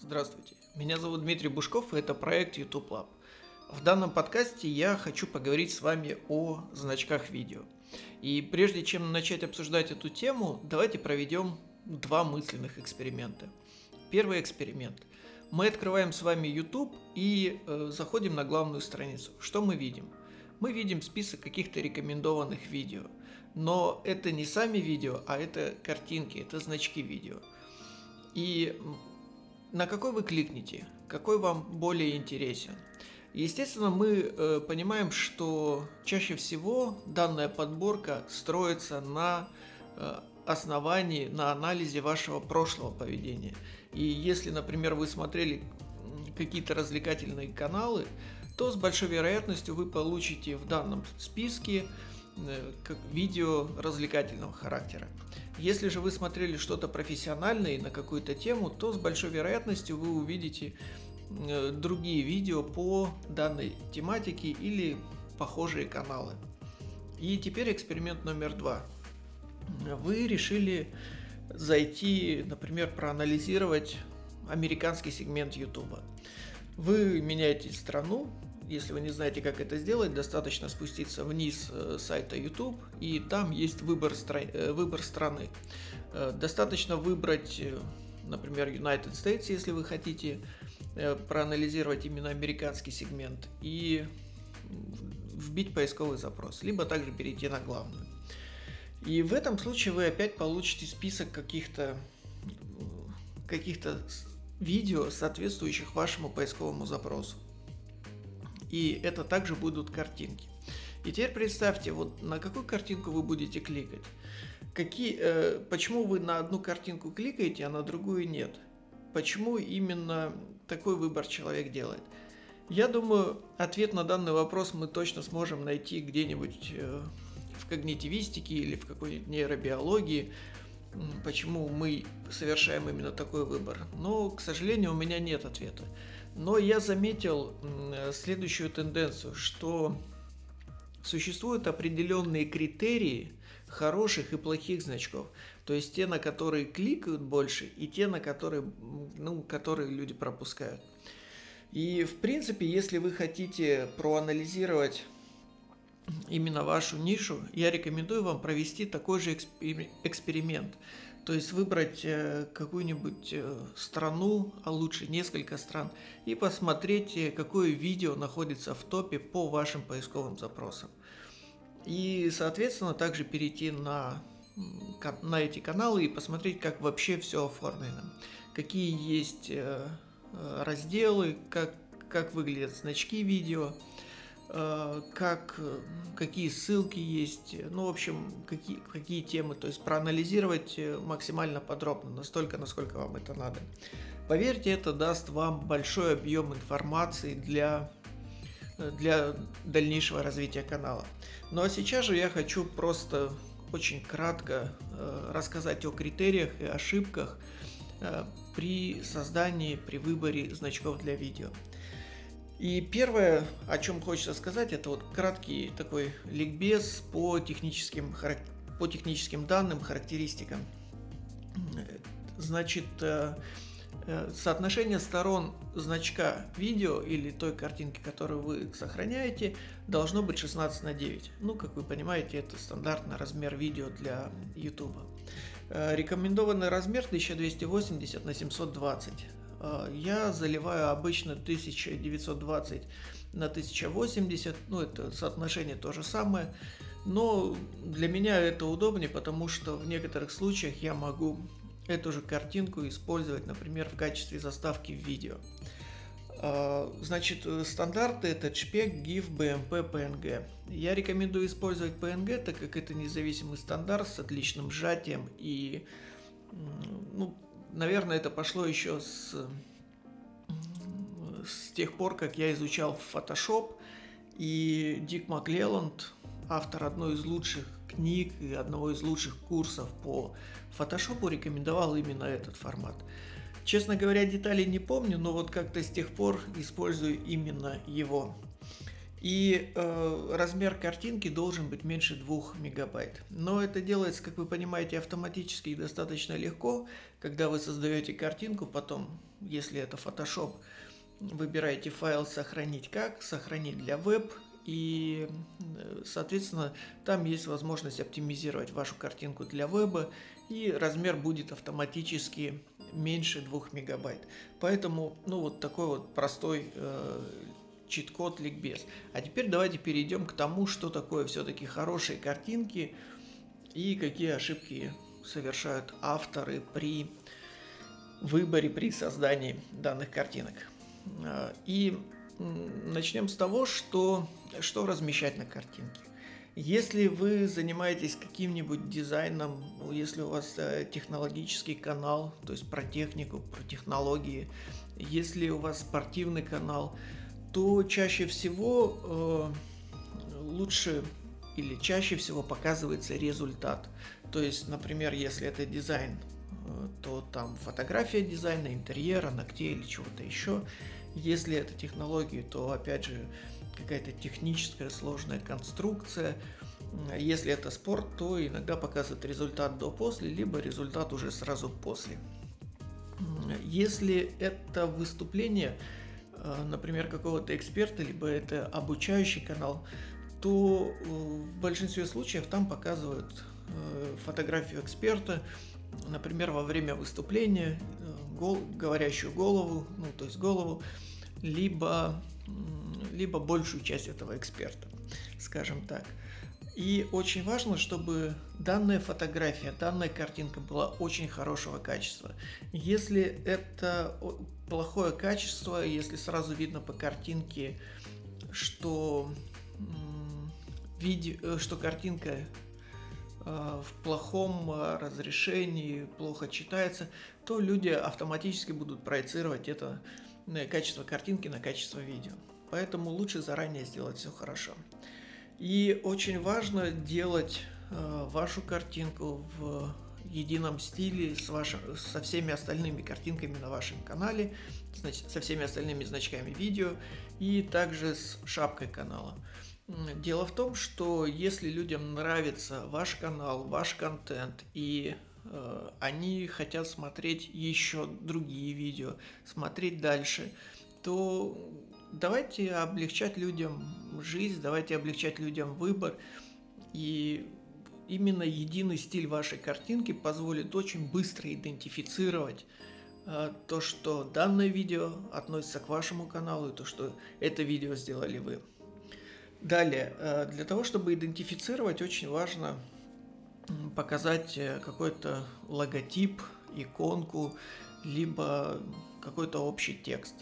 Здравствуйте, меня зовут Дмитрий Бушков, и это проект YouTube Lab. В данном подкасте я хочу поговорить с вами о значках видео. И прежде чем начать обсуждать эту тему, давайте проведем два мысленных эксперимента. Первый эксперимент. Мы открываем с вами YouTube и э, заходим на главную страницу. Что мы видим? Мы видим список каких-то рекомендованных видео. Но это не сами видео, а это картинки, это значки видео. И на какой вы кликнете, какой вам более интересен. Естественно, мы э, понимаем, что чаще всего данная подборка строится на э, основании, на анализе вашего прошлого поведения. И если, например, вы смотрели какие-то развлекательные каналы, то с большой вероятностью вы получите в данном списке э, как видео развлекательного характера. Если же вы смотрели что-то профессиональное на какую-то тему, то с большой вероятностью вы увидите э, другие видео по данной тематике или похожие каналы. И теперь эксперимент номер два вы решили зайти, например, проанализировать американский сегмент YouTube. Вы меняете страну, если вы не знаете, как это сделать, достаточно спуститься вниз э, сайта YouTube, и там есть выбор, стра- э, выбор страны. Э, достаточно выбрать, например, United States, если вы хотите проанализировать именно американский сегмент, и вбить поисковый запрос, либо также перейти на главную. И в этом случае вы опять получите список каких-то каких-то видео, соответствующих вашему поисковому запросу. И это также будут картинки. И теперь представьте, вот на какую картинку вы будете кликать. Какие, э, почему вы на одну картинку кликаете, а на другую нет? Почему именно такой выбор человек делает? Я думаю, ответ на данный вопрос мы точно сможем найти где-нибудь э, когнитивистике или в какой-нибудь нейробиологии, почему мы совершаем именно такой выбор. Но, к сожалению, у меня нет ответа. Но я заметил следующую тенденцию, что существуют определенные критерии хороших и плохих значков. То есть те, на которые кликают больше, и те, на которые, ну, которые люди пропускают. И в принципе, если вы хотите проанализировать именно вашу нишу, я рекомендую вам провести такой же эксперимент. То есть выбрать э, какую-нибудь э, страну, а лучше несколько стран, и посмотреть, э, какое видео находится в топе по вашим поисковым запросам. И, соответственно, также перейти на, на эти каналы и посмотреть, как вообще все оформлено. Какие есть разделы, как, как выглядят значки видео, как, э, какие ссылки есть, ну, в общем, какие, какие темы, то есть проанализировать э, максимально подробно, настолько, насколько вам это надо. Поверьте, это даст вам большой объем информации для, для дальнейшего развития канала. Ну а сейчас же я хочу просто очень кратко рассказать о критериях и ошибках при создании, при выборе значков для видео. И первое, о чем хочется сказать, это вот краткий такой ликбез по техническим, по техническим данным, характеристикам. Значит, э, э, соотношение сторон значка видео или той картинки, которую вы сохраняете, должно быть 16 на 9. Ну, как вы понимаете, это стандартный размер видео для YouTube. Э, рекомендованный размер 1280 на 720. Э, я заливаю обычно 1920 на 1080, ну это соотношение то же самое, но для меня это удобнее, потому что в некоторых случаях я могу эту же картинку использовать, например, в качестве заставки в видео. Э, значит, стандарты это JPEG, GIF, BMP, PNG. Я рекомендую использовать PNG, так как это независимый стандарт с отличным сжатием и ну, наверное, это пошло еще с, с тех пор, как я изучал Photoshop, и Дик Маклелланд, автор одной из лучших книг и одного из лучших курсов по Photoshop, рекомендовал именно этот формат. Честно говоря, деталей не помню, но вот как-то с тех пор использую именно его. И э, размер картинки должен быть меньше 2 мегабайт. Но это делается, как вы понимаете, автоматически и достаточно легко. Когда вы создаете картинку, потом, если это Photoshop, выбираете файл «Сохранить как», «Сохранить для веб», и, э, соответственно, там есть возможность оптимизировать вашу картинку для веба, и размер будет автоматически меньше 2 мегабайт. Поэтому, ну, вот такой вот простой э, чит-код ликбез. А теперь давайте перейдем к тому, что такое все-таки хорошие картинки и какие ошибки совершают авторы при выборе, при создании данных картинок. А, и начнем с того, что, что размещать на картинке. Если вы занимаетесь каким-нибудь дизайном, если у вас э, технологический канал, то есть про технику, про технологии, если у вас спортивный канал, то чаще всего э, лучше или чаще всего показывается результат. То есть, например, если это дизайн, э, то там фотография дизайна, интерьера, ногтей или чего-то еще. Если это технологии, то опять же какая-то техническая сложная конструкция. Если это спорт, то иногда показывает результат до-после, либо результат уже сразу после. Если это выступление, например, какого-то эксперта, либо это обучающий канал, то э, в большинстве случаев там показывают э, фотографию эксперта, например, во время выступления, гол, говорящую голову, ну, то есть голову, либо, либо большую часть этого эксперта, скажем так. И очень важно, чтобы данная фотография, данная картинка была очень хорошего качества. Если это плохое качество, если сразу видно по картинке, что, видео, э, что картинка э, в плохом э, разрешении, плохо читается, то люди автоматически будут проецировать это качество картинки на качество видео. Поэтому лучше заранее сделать все хорошо. И очень важно делать э, вашу картинку в едином стиле с вашим, со всеми остальными картинками на вашем канале, значит, со всеми остальными значками видео и также с шапкой канала. Дело в том, что если людям нравится ваш канал, ваш контент и э, они хотят смотреть еще другие видео, смотреть дальше, то давайте облегчать людям жизнь, давайте облегчать людям выбор. И именно единый стиль вашей картинки позволит очень быстро идентифицировать э, то, что данное видео относится к вашему каналу и то, что это видео сделали вы. Далее, э, для того, чтобы идентифицировать, очень важно показать э, какой-то логотип, иконку, либо какой-то общий текст.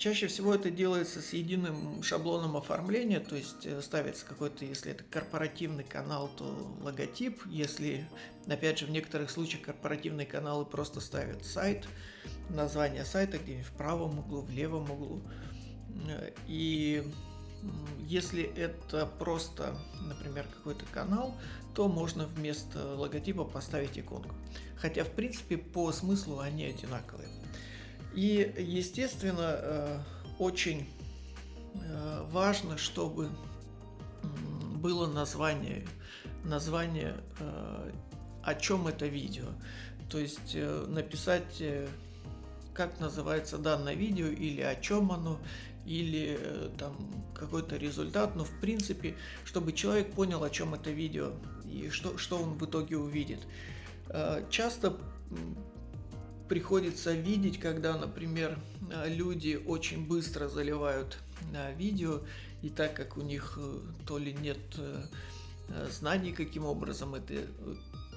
Чаще всего это делается с единым шаблоном оформления, то есть э, ставится какой-то, если это корпоративный канал, то логотип, если, опять же, в некоторых случаях корпоративные каналы просто ставят сайт, название сайта где-нибудь в правом углу, в левом углу. Э, и если это просто, например, какой-то канал, то можно вместо логотипа поставить иконку. Хотя, в принципе, по смыслу они одинаковые. И, естественно, э, очень э, важно, чтобы было название, название, э, о чем это видео. То есть написать, как называется данное видео, или о чем оно, или там какой-то результат, но в принципе, чтобы человек понял, о чем это видео и что, что он в итоге увидит. Часто приходится видеть, когда, например, э, люди очень быстро заливают э, видео, и так как у них э, то ли нет знаний, каким образом это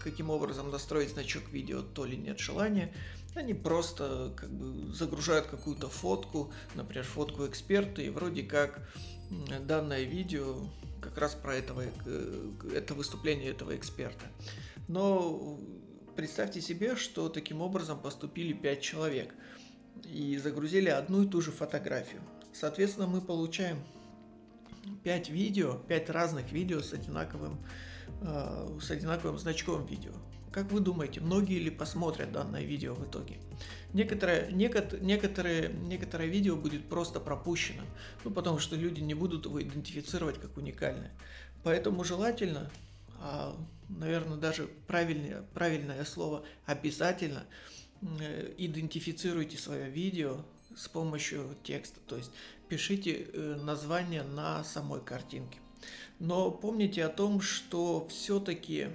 каким образом настроить значок видео, то ли нет желания, они просто как бы загружают какую-то фотку, например, фотку эксперта, и вроде как данное видео как раз про этого, это выступление этого эксперта. Но Представьте себе, что таким образом поступили 5 человек и загрузили одну и ту же фотографию. Соответственно, мы получаем 5 видео, 5 разных видео с одинаковым, э, с одинаковым значком видео. Как вы думаете, многие ли посмотрят данное видео в итоге? Некоторое, некот, некоторые, некоторое видео будет просто пропущено, ну потому что люди не будут его идентифицировать как уникальное. Поэтому желательно, наверное, даже правильное, правильное слово обязательно э, идентифицируйте свое видео с помощью текста, то есть пишите э, название на самой картинке. Но помните о том, что все-таки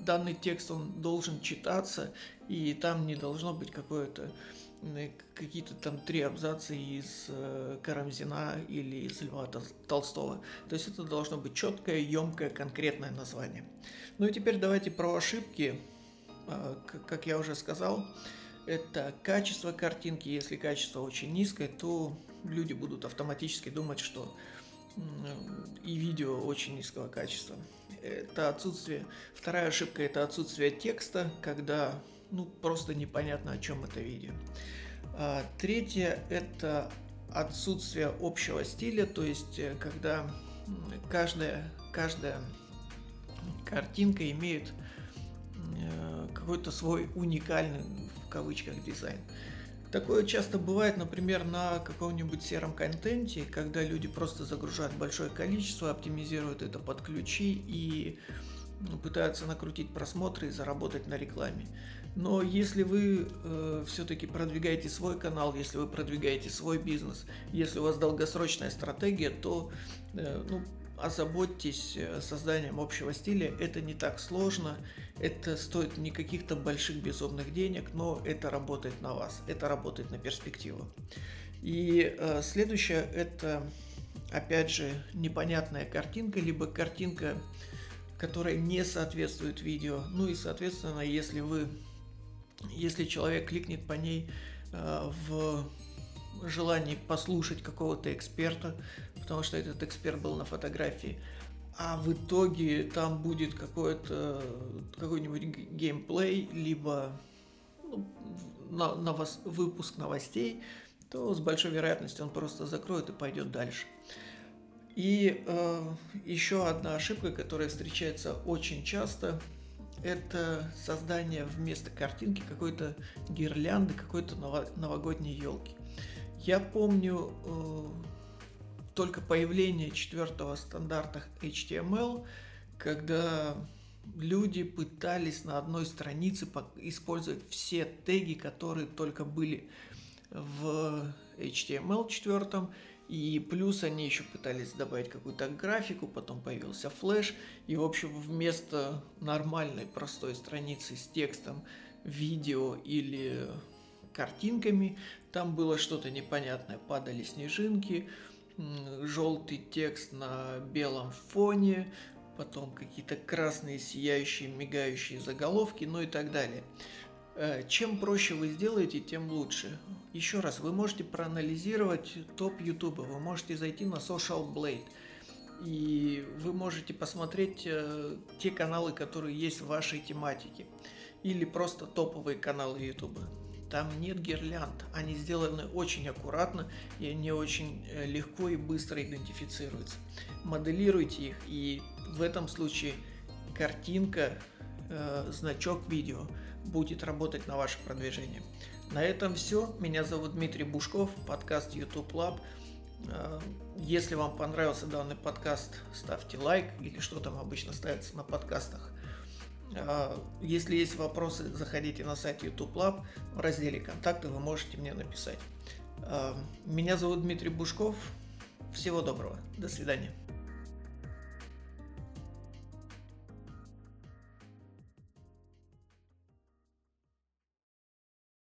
данный текст он должен читаться, и там не должно быть какое-то какие-то там три абзаца из э, Карамзина или из Льва Толстого. То есть это должно быть четкое, емкое, конкретное название. Ну и теперь давайте про ошибки. А, как я уже сказал, это качество картинки. Если качество очень низкое, то люди будут автоматически думать, что и видео очень низкого качества. Это отсутствие. Вторая ошибка это отсутствие текста, когда ну просто непонятно о чем это видео. А, третье это отсутствие общего стиля, то есть э, когда каждая, каждая картинка имеет э, какой-то свой уникальный в кавычках дизайн. Такое часто бывает, например, на каком-нибудь сером контенте, когда люди просто загружают большое количество, оптимизируют это под ключи и ну, пытаются накрутить просмотры и заработать на рекламе. Но если вы э, все-таки продвигаете свой канал, если вы продвигаете свой бизнес, если у вас долгосрочная стратегия, то э, ну, озаботьтесь э, созданием общего стиля. Это не так сложно, это стоит не каких-то больших безумных денег, но это работает на вас, это работает на перспективу. И э, следующее это, опять же, непонятная картинка, либо картинка, которая не соответствует видео. Ну и, соответственно, если вы, если человек кликнет по ней э, в желании послушать какого-то эксперта, потому что этот эксперт был на фотографии, а в итоге там будет какой-то какой-нибудь геймплей, либо ну, на, вас, выпуск новостей, то с большой вероятностью он просто закроет и пойдет дальше. И э, еще одна ошибка, которая встречается очень часто, это создание вместо картинки какой-то гирлянды, какой-то новогодней елки. Я помню э, только появление четвертого стандарта HTML, когда люди пытались на одной странице использовать все теги, которые только были в HTML четвертом, и плюс они еще пытались добавить какую-то графику, потом появился флеш, и в общем вместо нормальной простой страницы с текстом, видео или картинками, там было что-то непонятное, падали снежинки, желтый текст на белом фоне, потом какие-то красные сияющие, мигающие заголовки, ну и так далее. Э, чем проще вы сделаете, тем лучше. Еще раз, вы можете проанализировать топ YouTube, вы можете зайти на Social Blade, и вы можете посмотреть э, те каналы, которые есть в вашей тематике, или просто топовые каналы YouTube. Там нет гирлянд, они сделаны очень аккуратно и они очень э, легко и быстро идентифицируются. Моделируйте их и в этом случае картинка, значок видео будет работать на ваше продвижение. На этом все. Меня зовут Дмитрий Бушков, подкаст YouTube Lab. Э, если вам понравился данный подкаст, ставьте лайк или что там обычно ставится на подкастах. А, если есть вопросы, заходите на сайт YouTube Lab, в разделе «Контакты» вы можете мне написать. А, меня зовут Дмитрий Бушков. Всего доброго. До свидания.